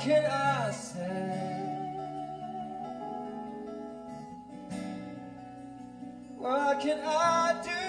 can I say? What can I do?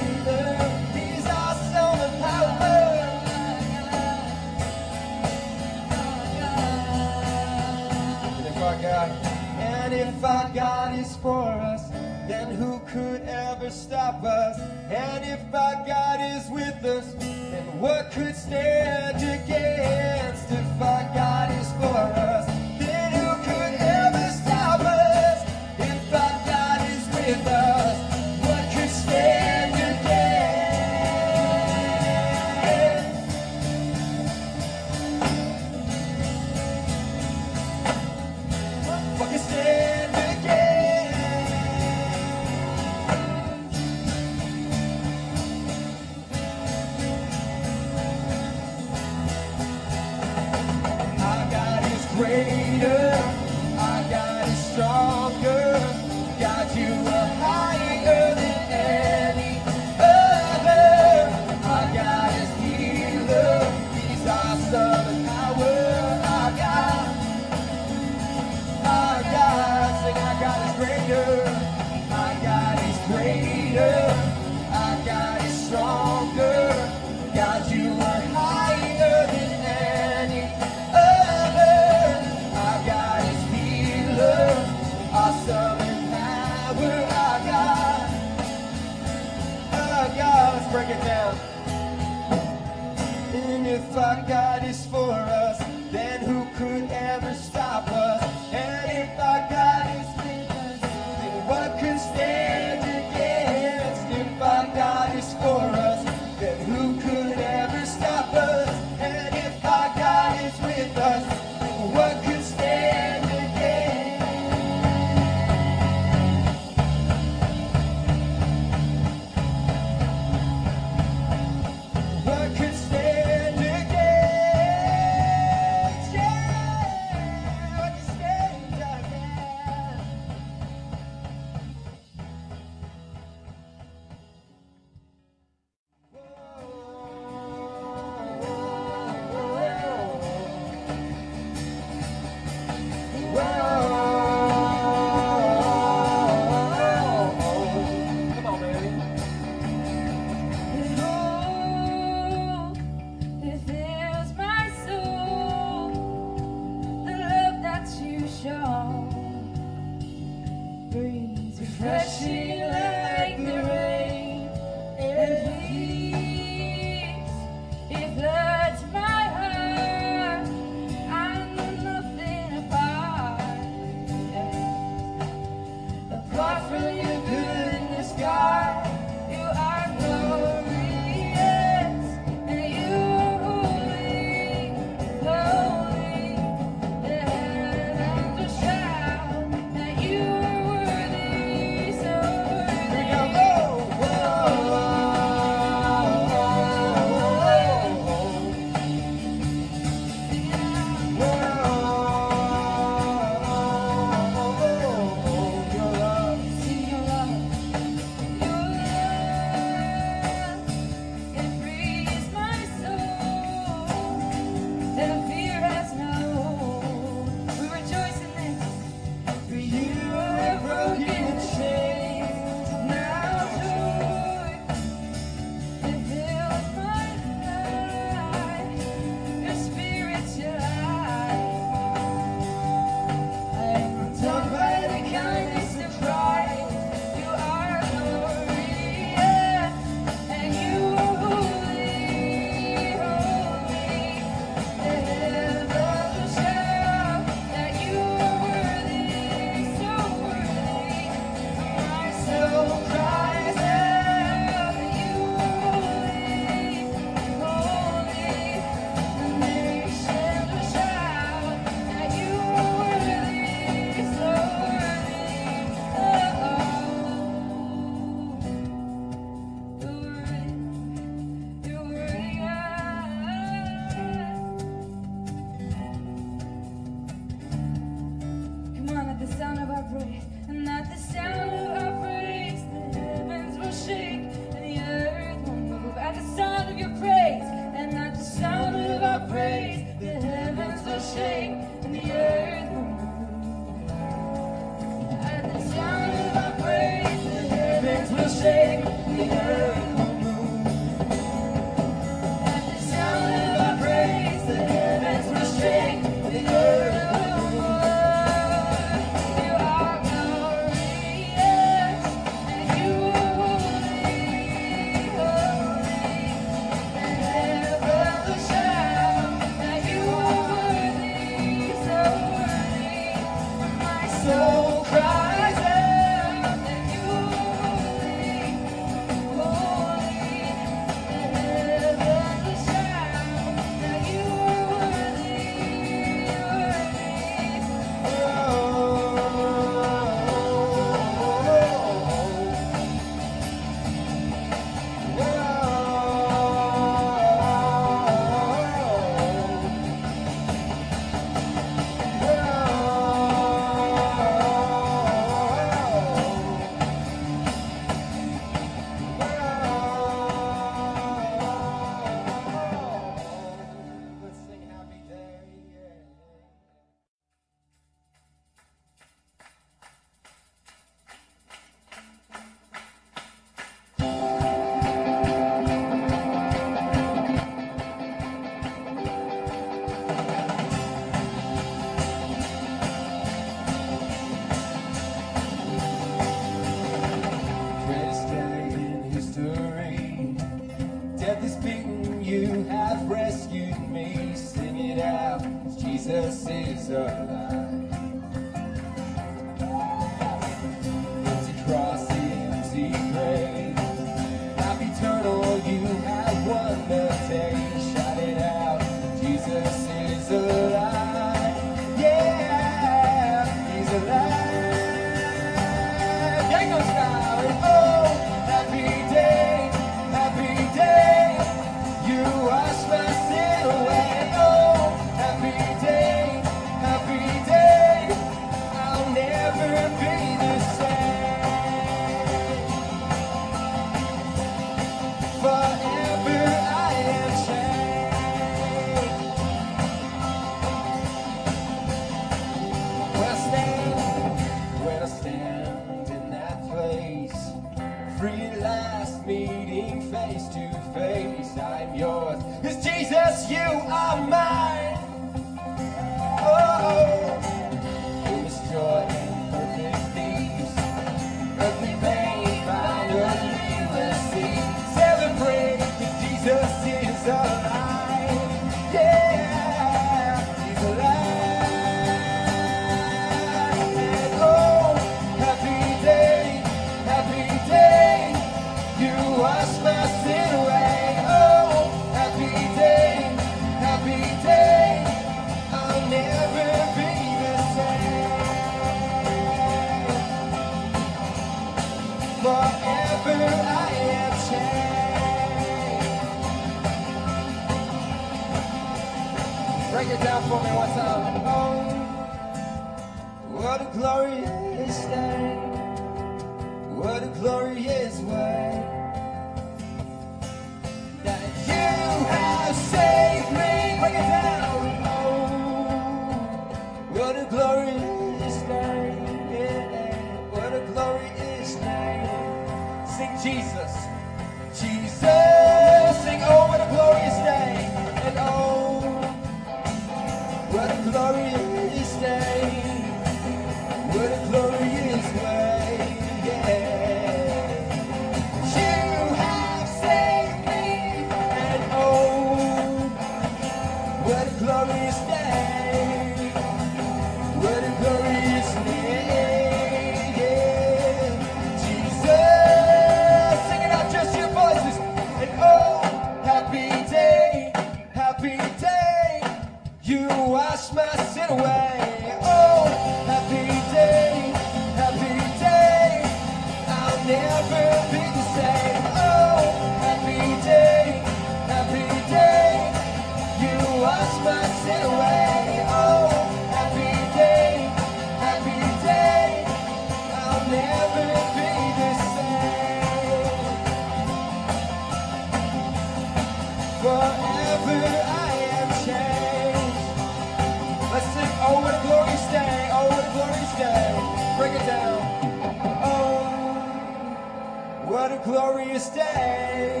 glorious day.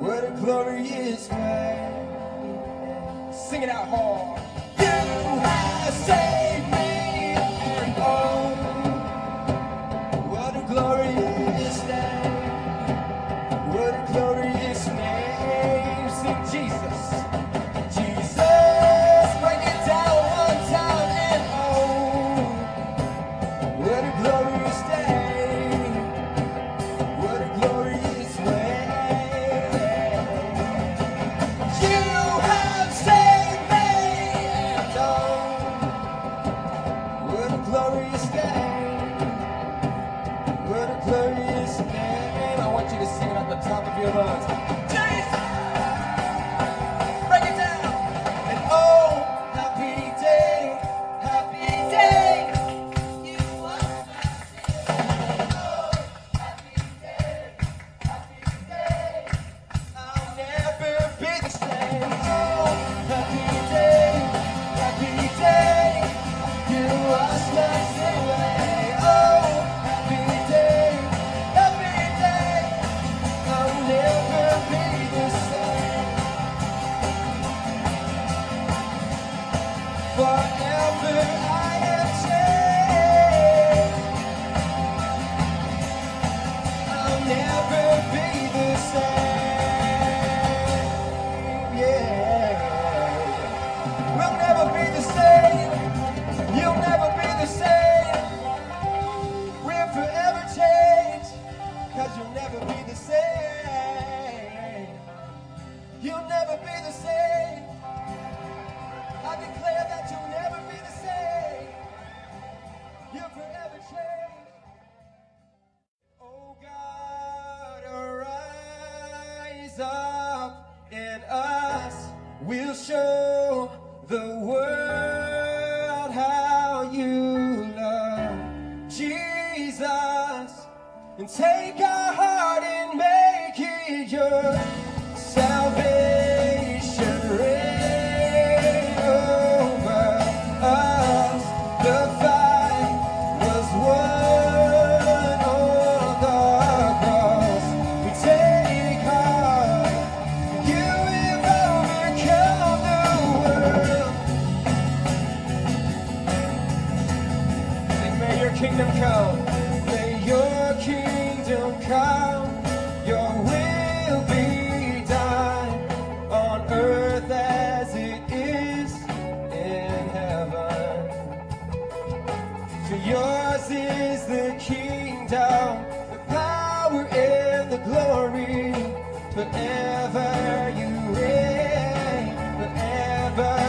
What a glorious day. Sing it out hard. You have saved. For yours is the kingdom, the power, and the glory forever you reign, forever.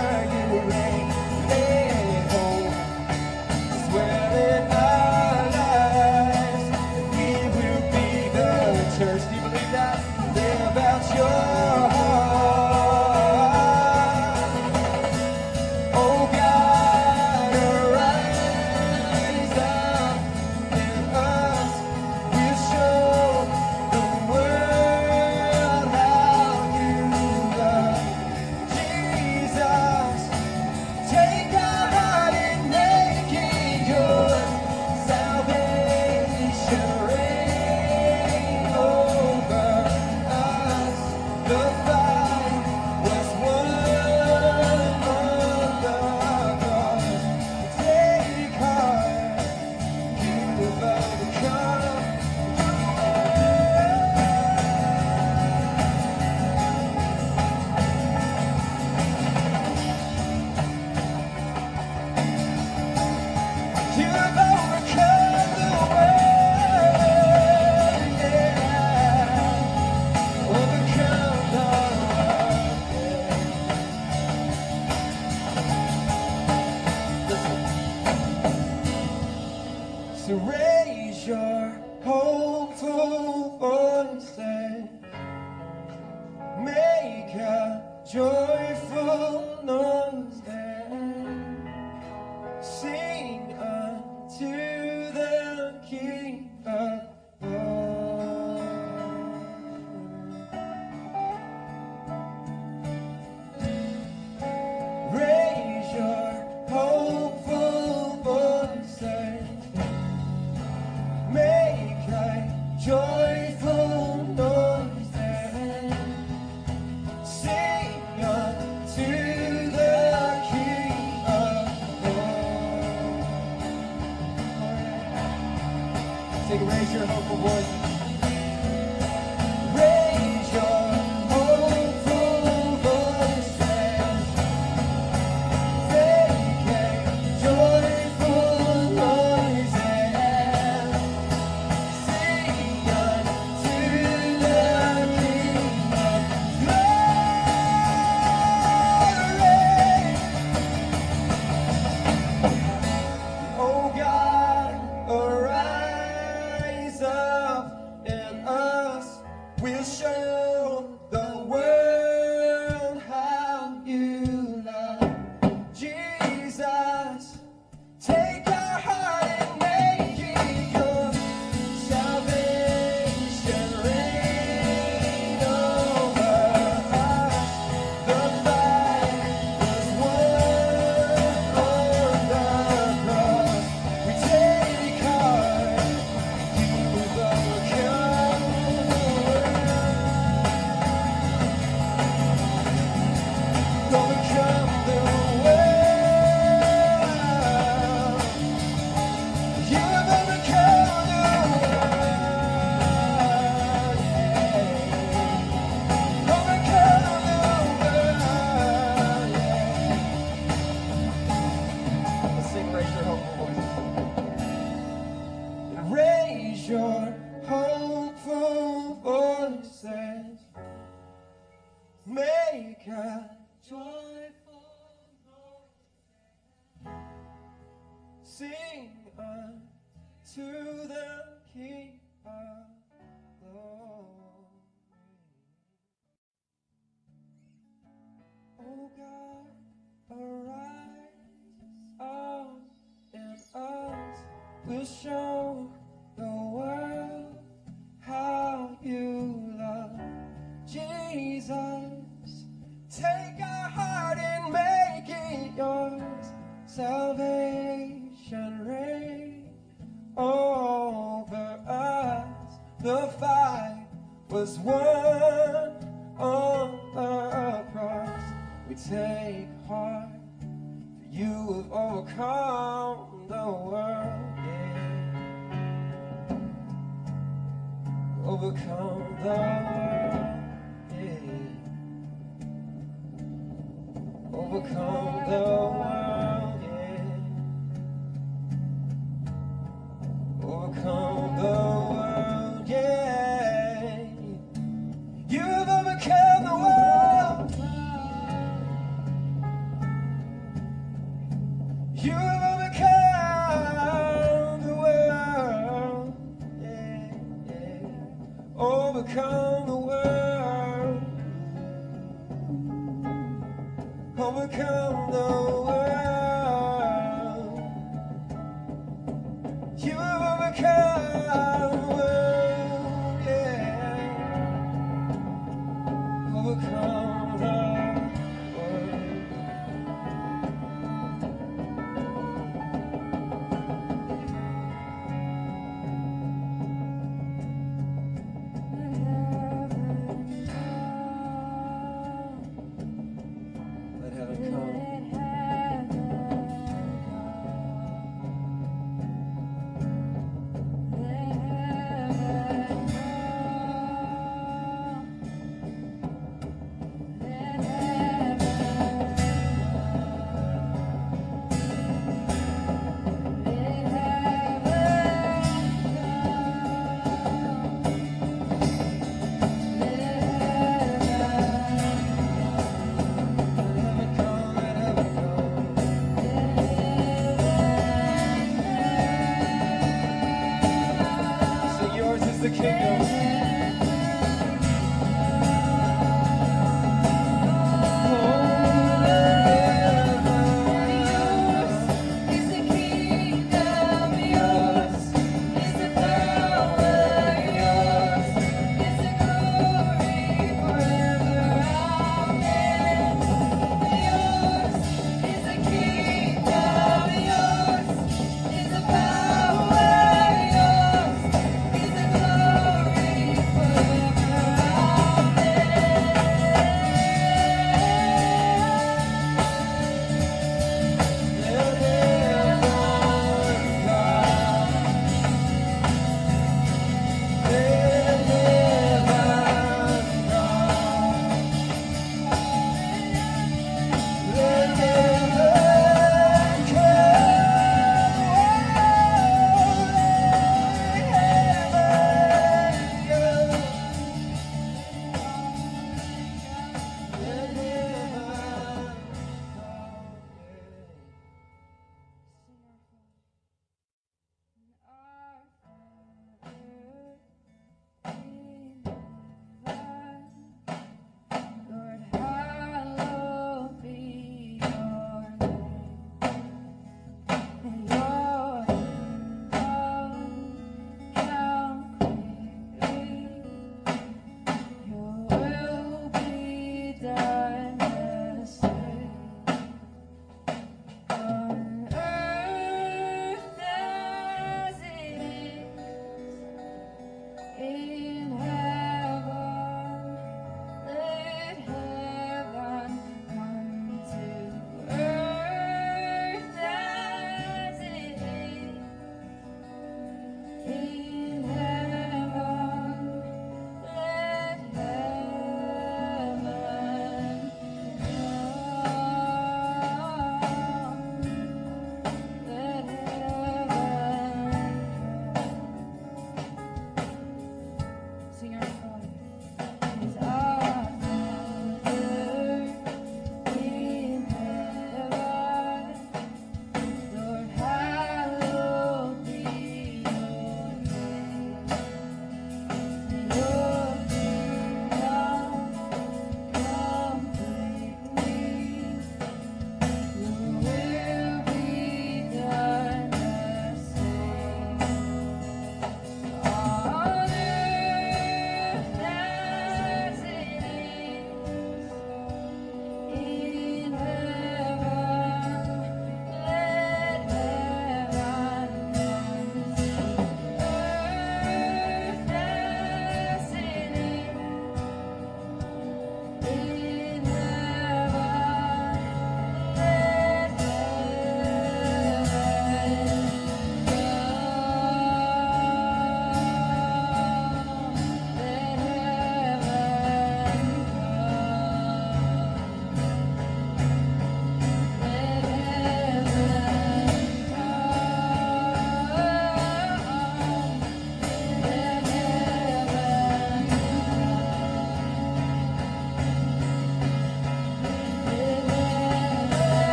King of Overcome the world. Overcome the world.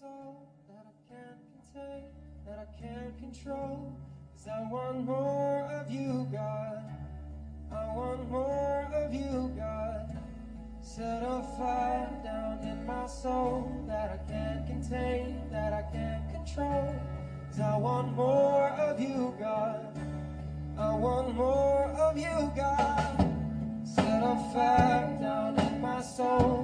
soul that I can't contain, that I can't control. Cause I want more of you, God. I want more of you, God. Set a fire down in my soul that I can't contain, that I can't control. Cause I want more of you, God. I want more of you, God. Set a fire down in my soul.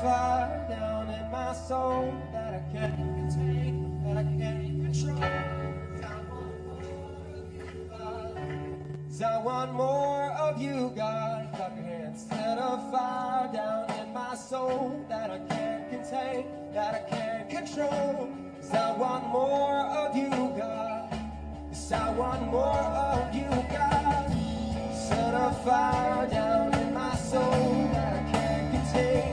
fire down in my soul that I can't contain, that I can't control. Cause I want more of you, God. Clap your hands. Set a fire down in my soul that I can't contain, that I can't control. Cause I want more of you, God. Yes, I want more of you, God. Set a fire down in my soul that I can't contain.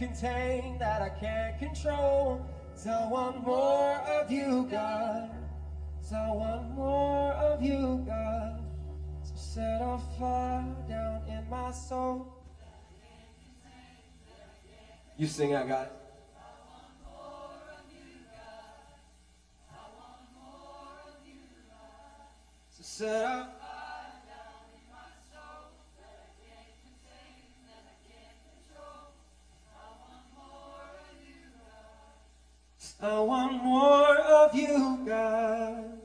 contain, that I can't control. So I want more of you, God. So I want more of you, God. So set a fire down in my soul. You sing, I got. So set up. I want more of you, God.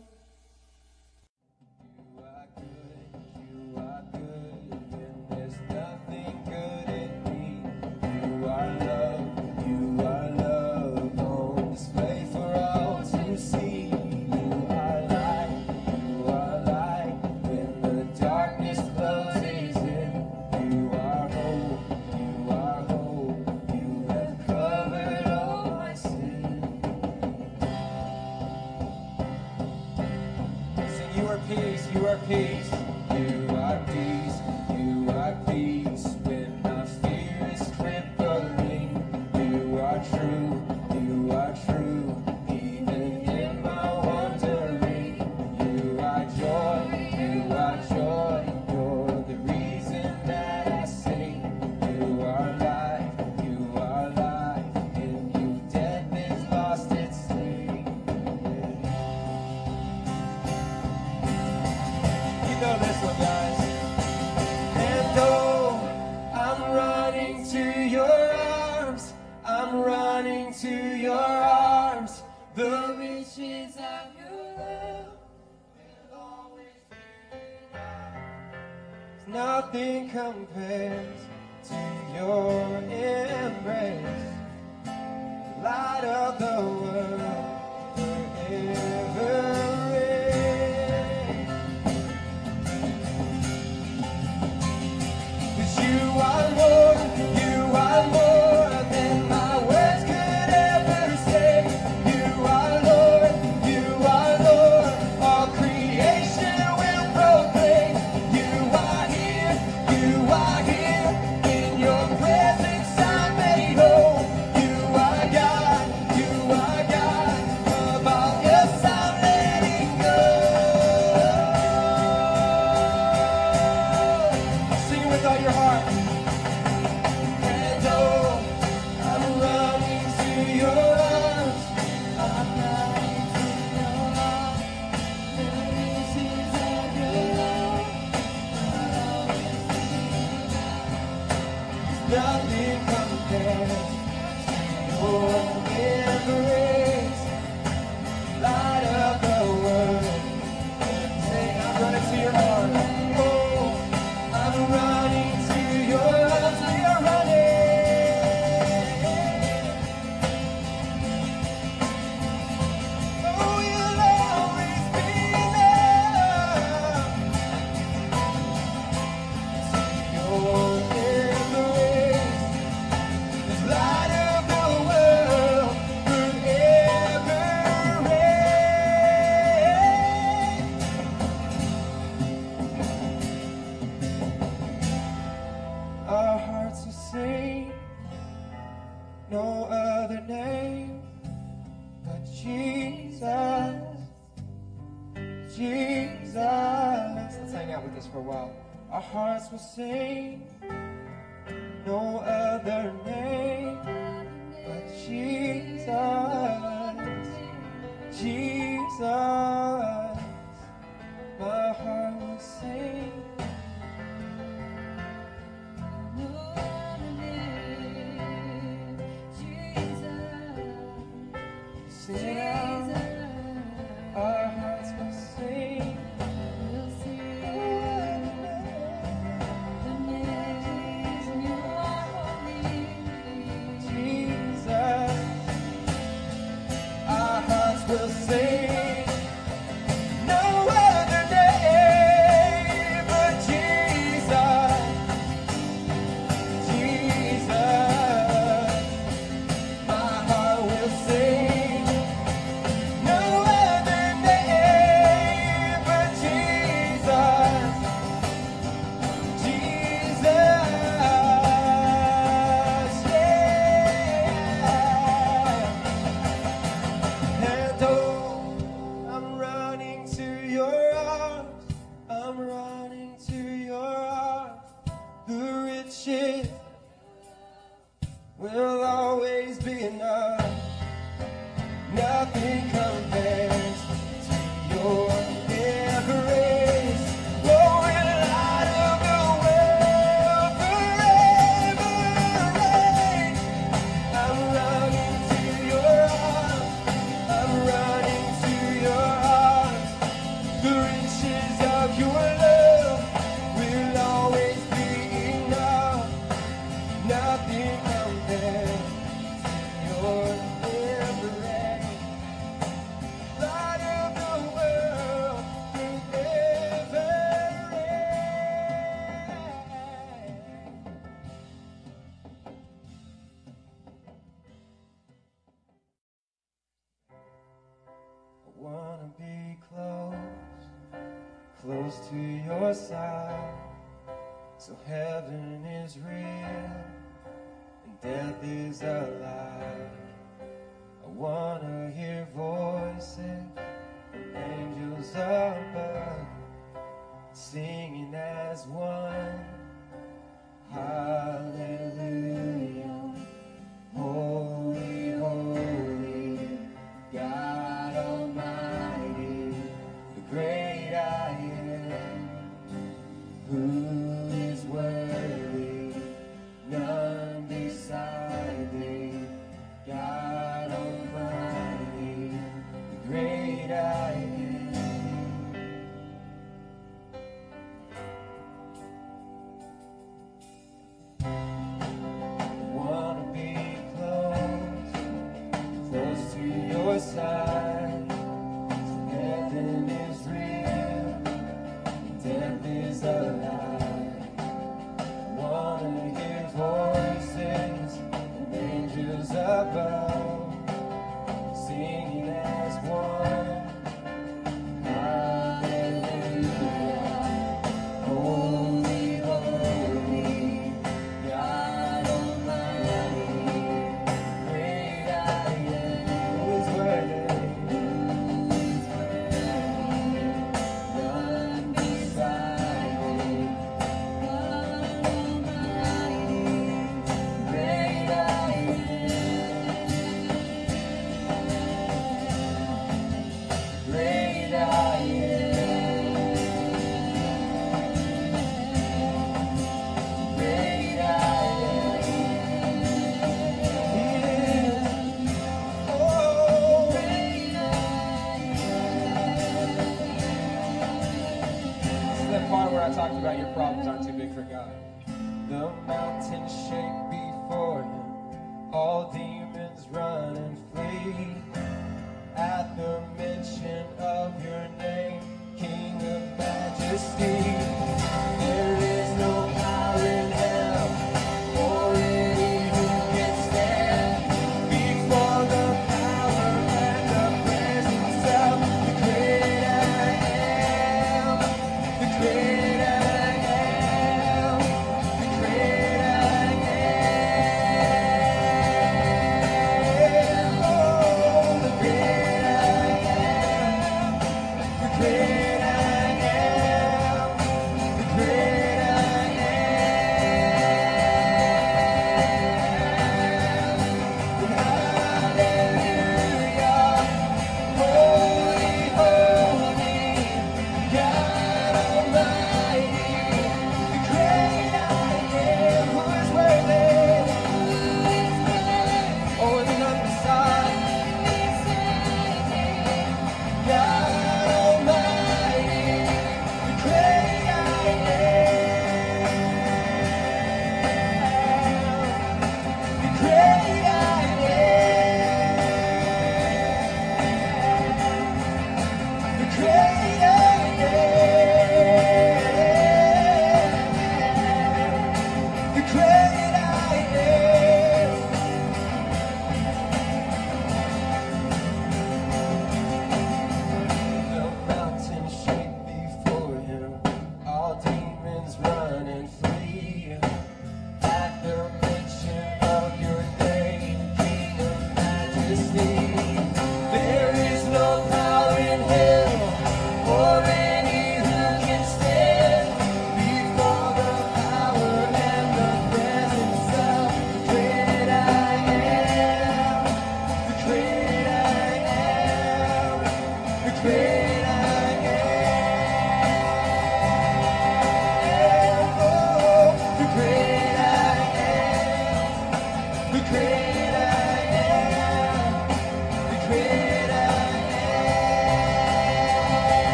Is a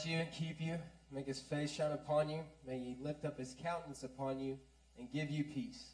bless you and keep you, make his face shine upon you, may he lift up his countenance upon you, and give you peace.